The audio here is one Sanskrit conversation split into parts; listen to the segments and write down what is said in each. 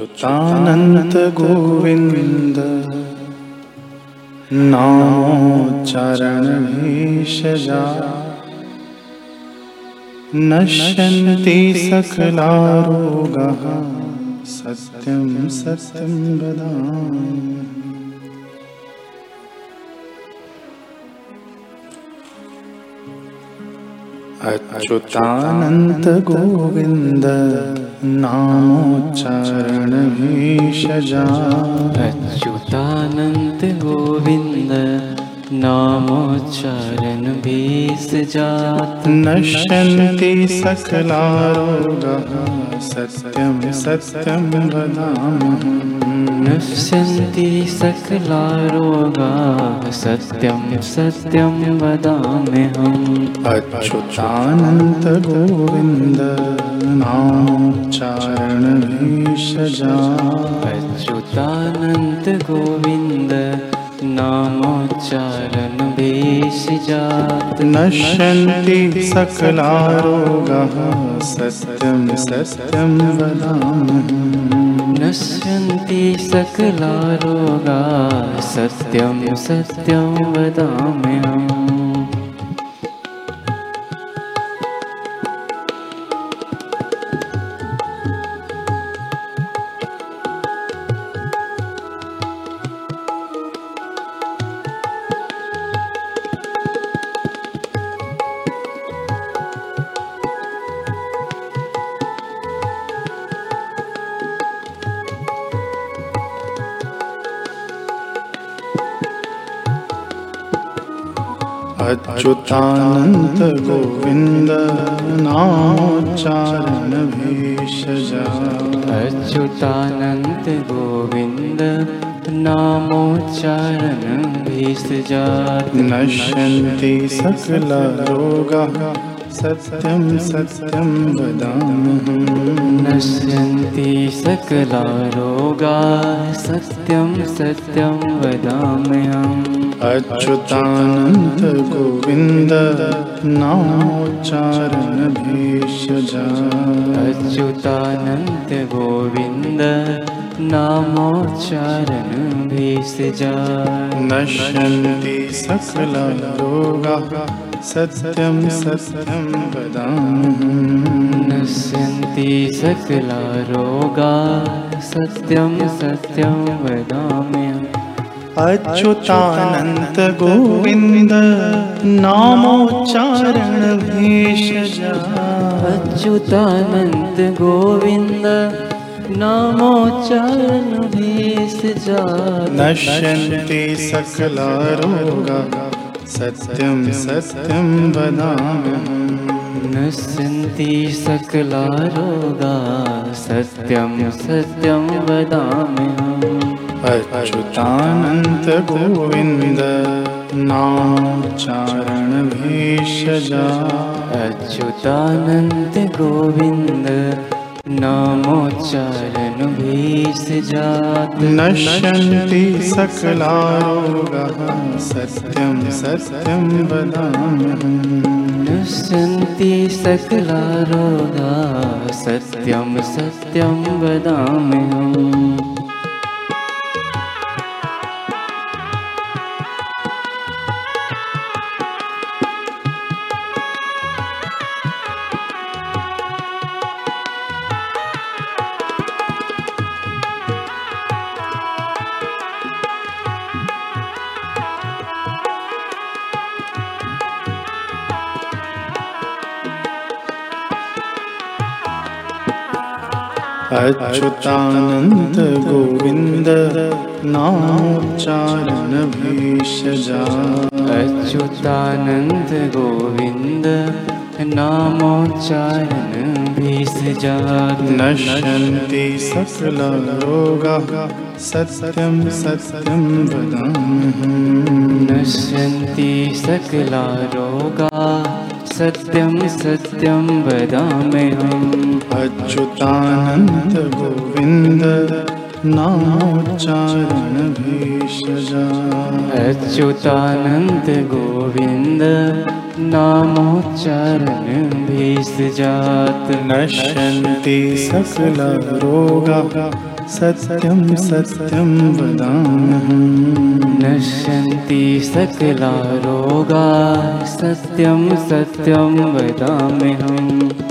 अच्युतानन्त गोविन्द। नामोच्चारणभीषजा नश्यन्ति सकलारोगः। सत्यं सत्यं वदामि अच्युतानन्त गोविन्द नामोच्चारणभीषजा अच्युतानन्त गोविन्द नामोच्चारण जात नश्यन्ति सकलारोगः सत्यं सत्यं वदामः नश्यन्ति सकलारोगाः सत्यं सत्यं वदाम्यहम्। गोविन्द नामोच्चारणभीषजा अच्युतानन्त गोविन्द नामोच्चारणभीषजात् नश्यन्ति सकलारोगः सत्यं सत्यं वदामः नश्यन्ति सकलारोगा सत्यं सत्यं वदाम्यहम् अच्युतानन्द गोविन्द नामोच्चारण भेषजा अच्युतानन्द गोविन्द नामोच्चारण भेषजा नश्यन्ति सकलरोगाः सत्यं सत्यं वदामि। नश्यन्ति सकलारोगाः सत्यं सत्यं वदाम्यहम्। अच्युतानन्द गोविन्द नामोच्चारण भेषजा नामोच्चारण भेषजा नश्यन्ति सकलरोगाः सत्यं सत्यं वदामि। नश्यन्ति सकलारोगा सत्यं सत्यं वदाम्यहम् अच्युतानन्त गोविन्द नामोच्चारण भेषजा अच्युतानन्द गोविन्द नामोच्चारण भेषजा नश्यन्ति सकलारोगाः सत्यं सत्यं वदामि। नश्यन्ति सकलारोगा सत्यं सत्यं वदाम्यहम् अच्युतानन्त गोविन्द नामोच्चारण नश्यन्ति सकलारोगाः सत्यं सत्यं वदामि। नश्यन्ति सकलारोगा सत्यं सत्यं वदाम्यहम् अच्युतानन्द गोविन्द नामोच्चारण भेषजा अच्युतानन्द गोविन्द नामोच्चारण भेषजात् नश्यन्ति सकलरोगाः सत्यं सत्यं वदामि। नश्यन्ति सकलारोगा सत्यं सत्यं वदाम्यहम् अच्युतानन्द गोविन्द नामोच्चारण भेषजा। अच्युतानन्द गोविन्द नामोच्चारण भेषजात्। नश्यन्ति सकलरोगाः सत्यं सत्यं वदाम्यहम् नश्यन्ति सकला रोगा सत्यं सत्यं वदाम्यहम्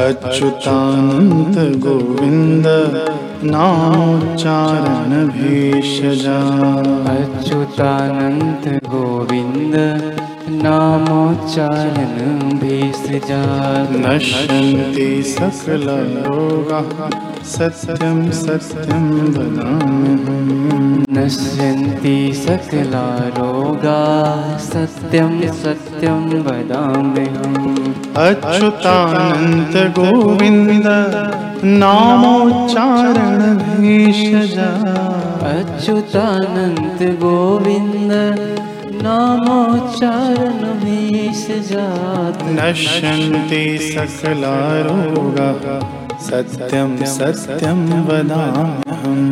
अच्युतानन्त गोविन्द नामोच्चारण भेषजा अच्युतानन्त गोविन्द नामोच्चारण भेषजा नश्यन्ति सकलरोगाः सत्यं सत्यं वदाम्यहम् नश्यन्ति सकला रोगा सत्यं सत्यं वदाम्यहम् अच्युतानन्त गोविन्द नामोच्चारण भेषजा अच्युतानन्त गोविन्द नामोच्चारण भेषजात् नश्यन्ति सकलारोगाः सत्यं सत्यं वदाम्यहम्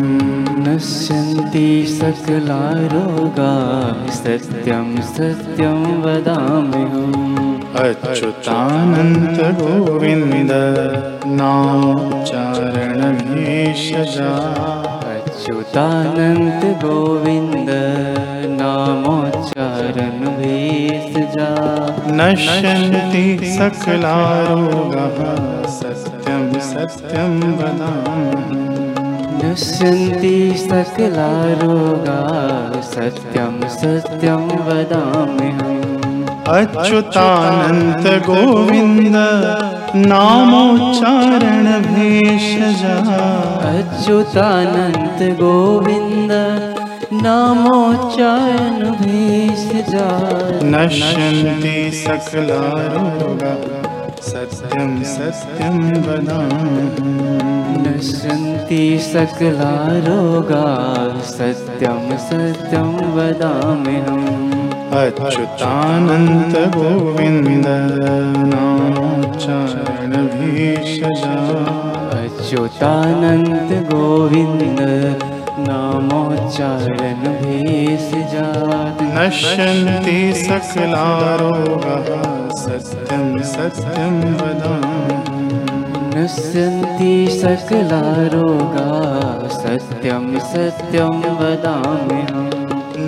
नश्यन्ति सकला रोगा सत्यं सत्यं वदाम्यहम् अच्युतानन्त गोविन्द नामोच्चारण भेषजा अच्युतानन्त गोविन्द नामोच्चारण भेषजा नश्यन्ति सकलारोगाः सत्यं सत्यं वदाम्यहम् नश्यन्ति सकला रोगा सत्यं सत्यं वदाम्यहम् अच्युतानन्त गोविन्द नामोच्चारण भेषजा अच्युतानन्त गोविन्द नामोच्चारण भेषजा नश्यन्ति सकलारोगाः सत्यं सत्यं वदाम्यहम् नश्यन्ति सकला रोगा सत्यं सत्यं वदाम्यहम् अच्युतानन्त गोविन्द नामोच्चारण भेषजा अच्युतानन्त गोविन्द सकलारोगाः सत्यं सत्यं वदाम्यहम् नश्यन्ति सकला रोगा सत्यं सत्यं वदाम्यहम्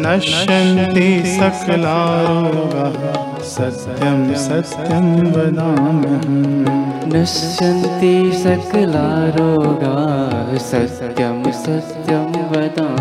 नश्यन्ति सकलारोगाः। सत्यं सत्यं वदाम्यहम् नश्यन्ति सकला रोगा सत्यं सत्यं वदाम्यहम्